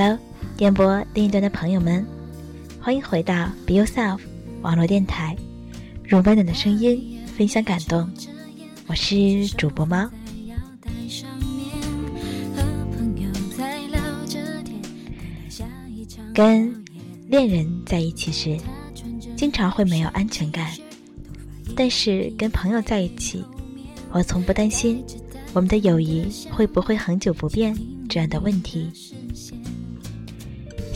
Hello，电波另一端的朋友们，欢迎回到 Be Yourself 网络电台，用温暖的声音分享感动。我是主播猫。跟恋人在一起时，经常会没有安全感，但是跟朋友在一起，我从不担心我们的友谊会不会恒久不变这样的问题。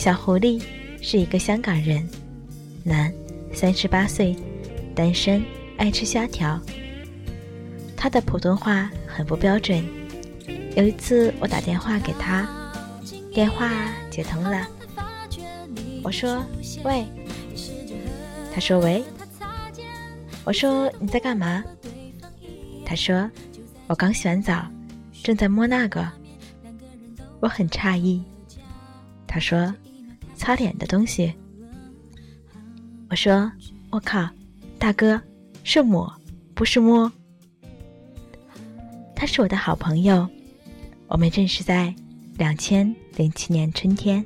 小狐狸是一个香港人，男，三十八岁，单身，爱吃虾条。他的普通话很不标准。有一次我打电话给他，电话接通了。我说：“喂。”他说：“喂。”我说：“你在干嘛？”他说：“我刚洗完澡，正在摸那个。”我很诧异。他说：“擦脸的东西。”我说：“我靠，大哥，是抹，不是摸。”他是我的好朋友，我们认识在两千零七年春天。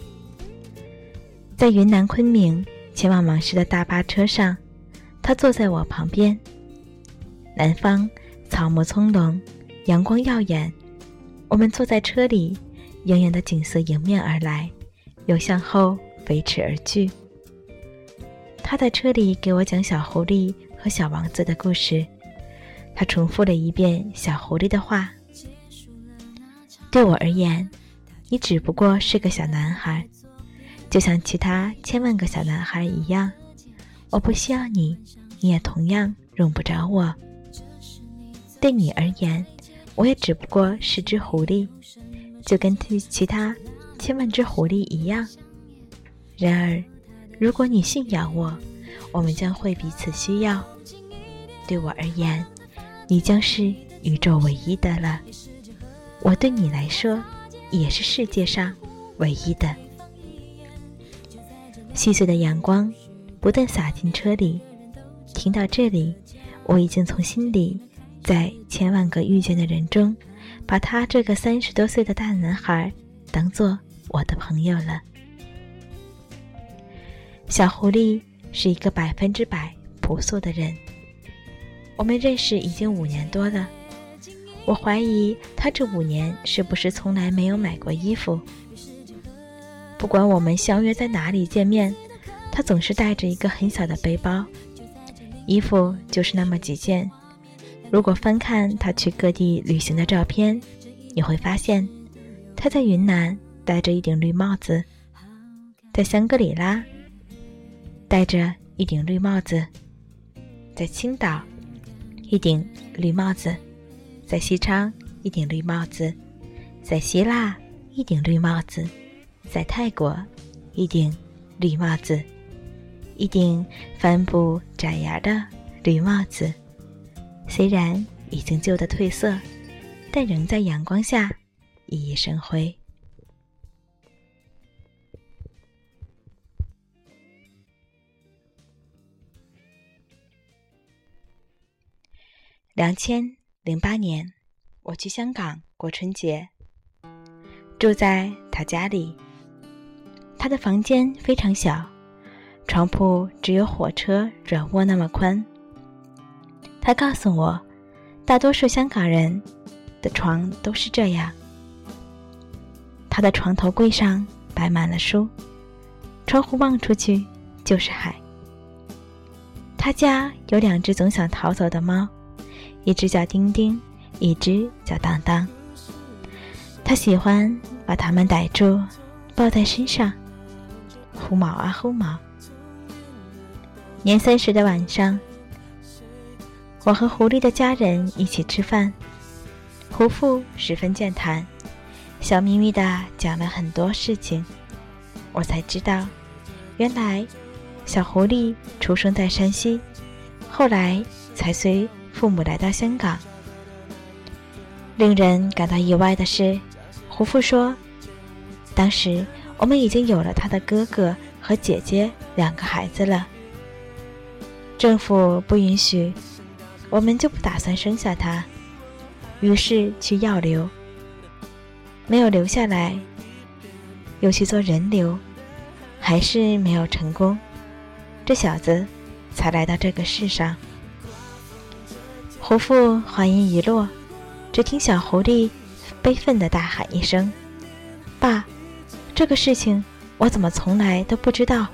在云南昆明前往芒市的大巴车上，他坐在我旁边。南方草木葱茏，阳光耀眼。我们坐在车里，远远的景色迎面而来，又向后飞驰而去。他在车里给我讲小狐狸和小王子的故事，他重复了一遍小狐狸的话：“对我而言，你只不过是个小男孩。”就像其他千万个小男孩一样，我不需要你，你也同样用不着我。对你而言，我也只不过是只狐狸，就跟其他千万只狐狸一样。然而，如果你信仰我，我们将会彼此需要。对我而言，你将是宇宙唯一的了。我对你来说，也是世界上唯一的。细碎的阳光不断洒进车里，听到这里，我已经从心里，在千万个遇见的人中，把他这个三十多岁的大男孩当做我的朋友了。小狐狸是一个百分之百朴素的人，我们认识已经五年多了，我怀疑他这五年是不是从来没有买过衣服。不管我们相约在哪里见面，他总是带着一个很小的背包，衣服就是那么几件。如果翻看他去各地旅行的照片，你会发现他在云南戴着一顶绿帽子，在香格里拉戴着一顶绿帽子，在青岛一顶绿帽子，在西昌一顶绿帽子，在希腊一顶绿帽子。在泰国，一顶绿帽子，一顶帆布窄檐的绿帽子，虽然已经旧的褪色，但仍在阳光下熠熠生辉。两千零八年，我去香港过春节，住在他家里。他的房间非常小，床铺只有火车软卧那么宽。他告诉我，大多数香港人的床都是这样。他的床头柜上摆满了书，窗户望出去就是海。他家有两只总想逃走的猫，一只叫丁丁，一只叫当当。他喜欢把它们逮住，抱在身上。呼毛啊，呼毛！年三十的晚上，我和狐狸的家人一起吃饭。胡父十分健谈，笑眯眯的讲了很多事情。我才知道，原来小狐狸出生在山西，后来才随父母来到香港。令人感到意外的是，胡父说，当时。我们已经有了他的哥哥和姐姐两个孩子了。政府不允许，我们就不打算生下他，于是去要留，没有留下来。又去做人流，还是没有成功。这小子才来到这个世上。胡父话音一落，只听小狐狸悲愤的大喊一声：“爸，这个事情我怎么从来都不知道？”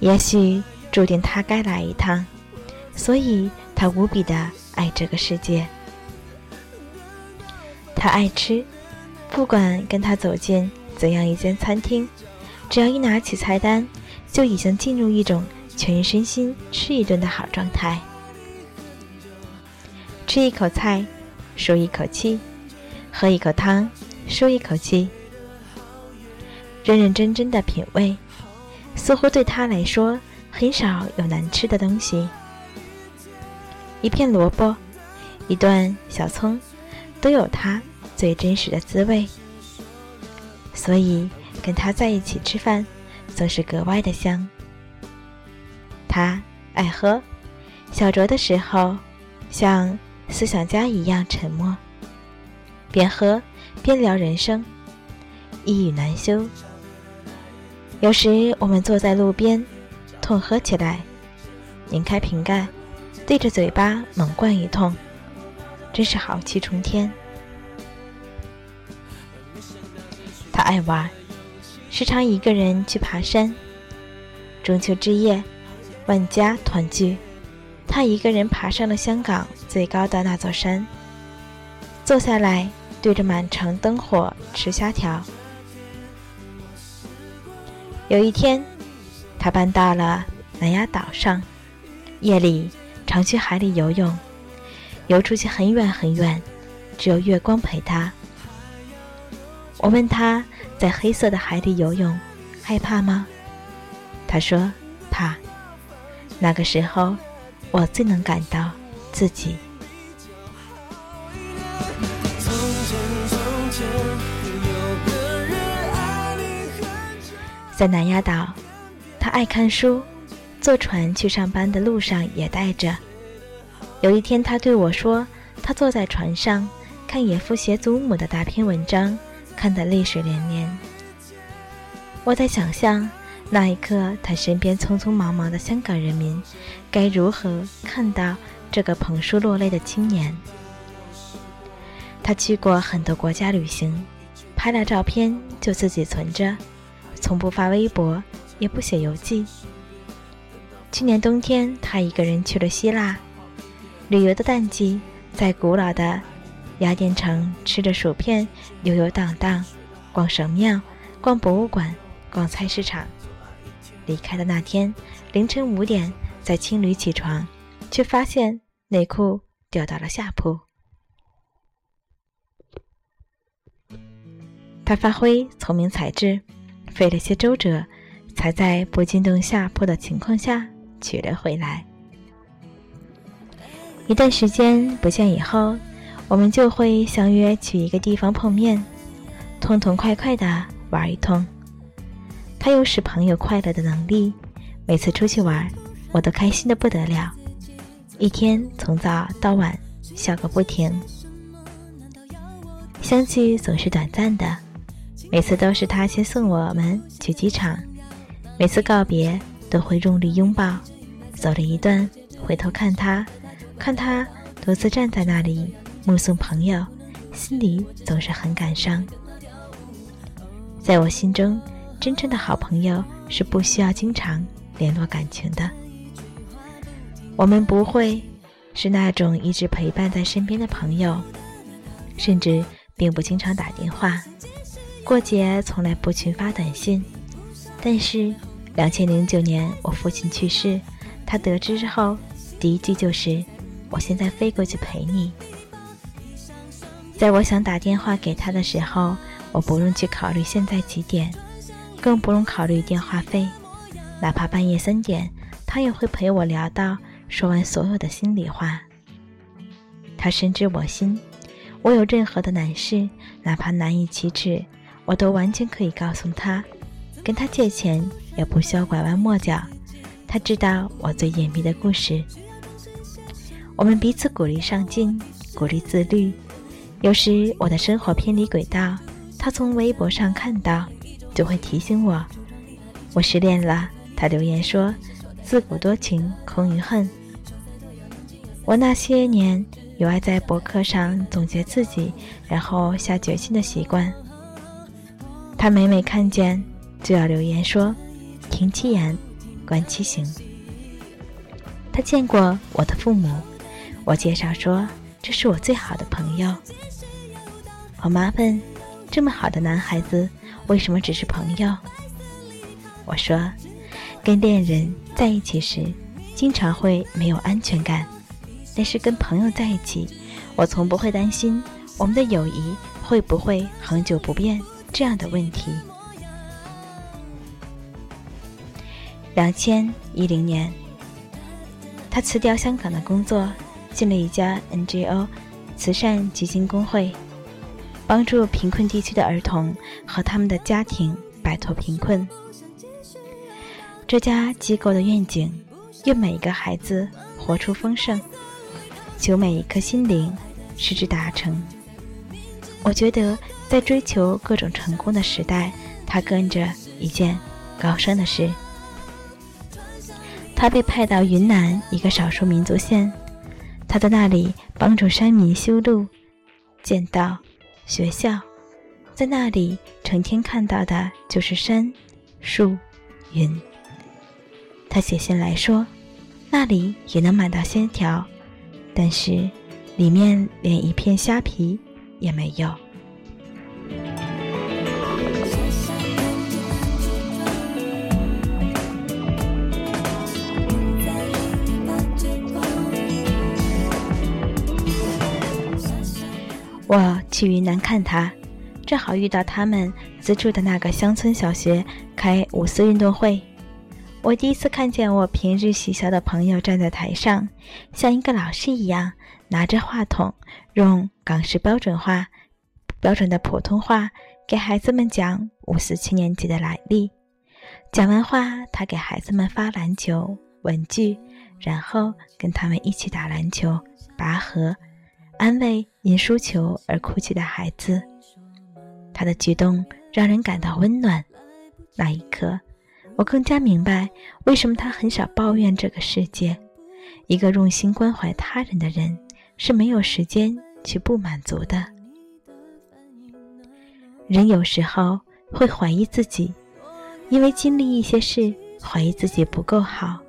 也许注定他该来一趟，所以他无比的爱这个世界。他爱吃，不管跟他走进怎样一间餐厅，只要一拿起菜单，就已经进入一种。全身心吃一顿的好状态，吃一口菜，舒一口气；喝一口汤，舒一口气。认认真真的品味，似乎对他来说很少有难吃的东西。一片萝卜，一段小葱，都有它最真实的滋味。所以跟他在一起吃饭，总是格外的香。他爱喝，小酌的时候像思想家一样沉默，边喝边聊人生，一语难休。有时我们坐在路边，痛喝起来，拧开瓶盖，对着嘴巴猛灌一通，真是豪气冲天。他爱玩，时常一个人去爬山。中秋之夜。万家团聚，他一个人爬上了香港最高的那座山，坐下来对着满城灯火吃虾条。有一天，他搬到了南丫岛上，夜里常去海里游泳，游出去很远很远，只有月光陪他。我问他在黑色的海里游泳害怕吗？他说怕。那个时候，我最能感到自己。在南丫岛，他爱看书，坐船去上班的路上也带着。有一天，他对我说：“他坐在船上看野夫写祖母的大篇文章，看得泪水连连。”我在想象。那一刻，他身边匆匆忙忙的香港人民，该如何看到这个捧书落泪的青年？他去过很多国家旅行，拍了照片就自己存着，从不发微博，也不写游记。去年冬天，他一个人去了希腊，旅游的淡季，在古老的雅典城吃着薯片，游游荡荡，逛神庙，逛博物馆，逛菜市场。离开的那天凌晨五点，在青旅起床，却发现内裤掉到了下铺。他发挥聪明才智，费了些周折，才在不惊动下铺的情况下取了回来。一段时间不见以后，我们就会相约去一个地方碰面，痛痛快快的玩一通。他有使朋友快乐的能力，每次出去玩，我都开心的不得了，一天从早到晚笑个不停。相聚总是短暂的，每次都是他先送我们去机场，每次告别都会用力拥抱，走了一段，回头看他，看他独自站在那里目送朋友，心里总是很感伤。在我心中。真正的好朋友是不需要经常联络感情的。我们不会是那种一直陪伴在身边的朋友，甚至并不经常打电话，过节从来不群发短信。但是，两千零九年我父亲去世，他得知之后，第一句就是：“我现在飞过去陪你。”在我想打电话给他的时候，我不用去考虑现在几点。更不用考虑电话费，哪怕半夜三点，他也会陪我聊到说完所有的心里话。他深知我心，我有任何的难事，哪怕难以启齿，我都完全可以告诉他。跟他借钱也不需要拐弯抹角，他知道我最隐秘的故事。我们彼此鼓励上进，鼓励自律。有时我的生活偏离轨道，他从微博上看到，就会提醒我，我失恋了。他留言说：“自古多情空余恨。”我那些年有爱在博客上总结自己，然后下决心的习惯。他每每看见，就要留言说：“听其言，观其行。”他见过我的父母，我介绍说这是我最好的朋友。我妈问：“这么好的男孩子，为什么只是朋友？”我说。跟恋人在一起时，经常会没有安全感；但是跟朋友在一起，我从不会担心我们的友谊会不会恒久不变这样的问题。两千一零年，他辞掉香港的工作，进了一家 NGO 慈善基金工会，帮助贫困地区的儿童和他们的家庭摆脱贫困。这家机构的愿景，愿每一个孩子活出丰盛，求每一颗心灵使之达成。我觉得，在追求各种成功的时代，他跟着一件高深的事。他被派到云南一个少数民族县，他在那里帮助山民修路、建道、学校，在那里成天看到的就是山、树、云。他写信来说，那里也能买到鲜条，但是里面连一片虾皮也没有。我去云南看他，正好遇到他们资助的那个乡村小学开五四运动会。我第一次看见我平日喜笑的朋友站在台上，像一个老师一样拿着话筒，用港式标准化、标准的普通话给孩子们讲五四青年节的来历。讲完话，他给孩子们发篮球、文具，然后跟他们一起打篮球、拔河，安慰因输球而哭泣的孩子。他的举动让人感到温暖。那一刻。我更加明白，为什么他很少抱怨这个世界。一个用心关怀他人的人，是没有时间去不满足的。人有时候会怀疑自己，因为经历一些事，怀疑自己不够好。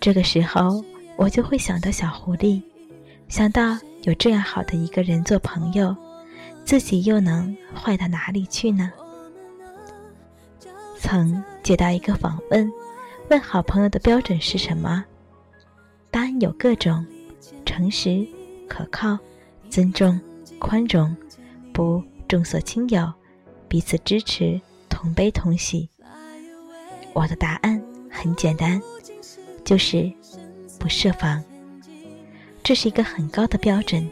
这个时候，我就会想到小狐狸，想到有这样好的一个人做朋友，自己又能坏到哪里去呢？曾接到一个访问，问好朋友的标准是什么？答案有各种：诚实、可靠、尊重、宽容、不重色轻友、彼此支持、同悲同喜。我的答案很简单，就是不设防。这是一个很高的标准。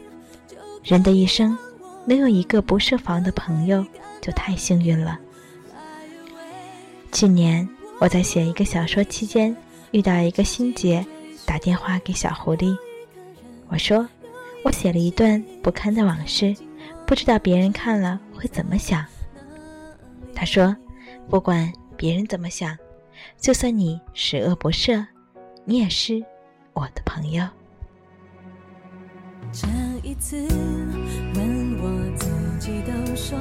人的一生能有一个不设防的朋友，就太幸运了。去年我在写一个小说期间，遇到一个心结，打电话给小狐狸，我说我写了一段不堪的往事，不知道别人看了会怎么想。他说，不管别人怎么想，就算你十恶不赦，你也是我的朋友。这一次问我自己，都说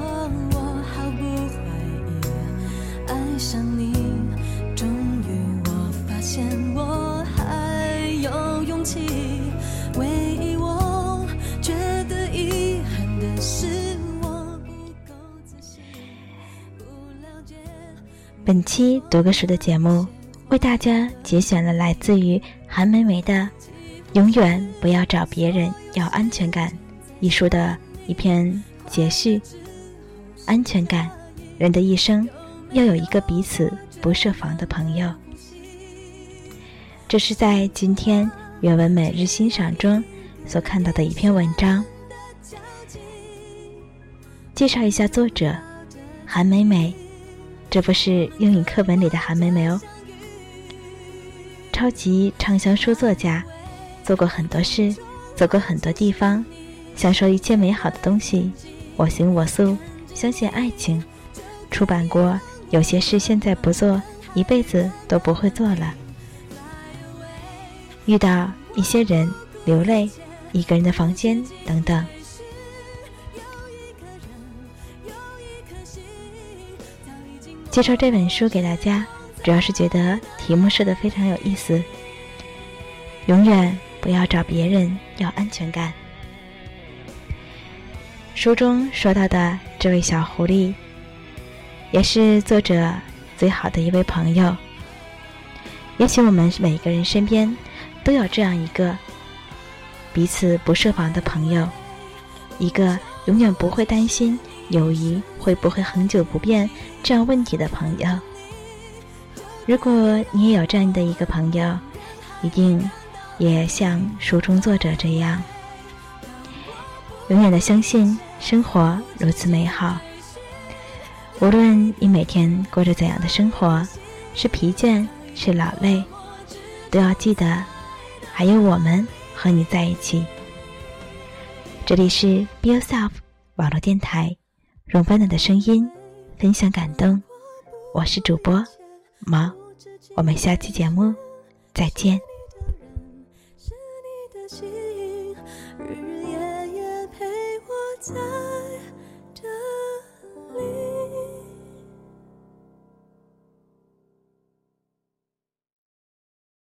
我毫不怀疑爱上你，终于我发现我还有勇气。唯一我觉得遗憾的是，我不够自信。本期读个书的节目，为大家节选了来自于韩梅梅的《永远不要找别人要安全感》一书的一篇节序。安全感，人的一生。要有一个彼此不设防的朋友。这是在今天原文每日欣赏中所看到的一篇文章。介绍一下作者韩美美，这不是英语课本里的韩美美哦。超级畅销书作家，做过很多事，走过很多地方，享受一切美好的东西，我行我素，相信爱情，出版过有些事现在不做，一辈子都不会做了。遇到一些人流泪，一个人的房间等等。介绍这本书给大家，主要是觉得题目设的非常有意思。永远不要找别人要安全感。书中说到的这位小狐狸，也是作者最好的一位朋友。也许我们每个人身边都有这样一个彼此不设防的朋友，一个永远不会担心友谊会不会恒久不变这样问题的朋友。如果你也有这样的一个朋友，一定。也像书中作者这样，永远的相信生活如此美好。无论你每天过着怎样的生活，是疲倦是劳累，都要记得，还有我们和你在一起。这里是 Be Yourself 网络电台，用温暖的声音分享感动。我是主播毛，我们下期节目再见。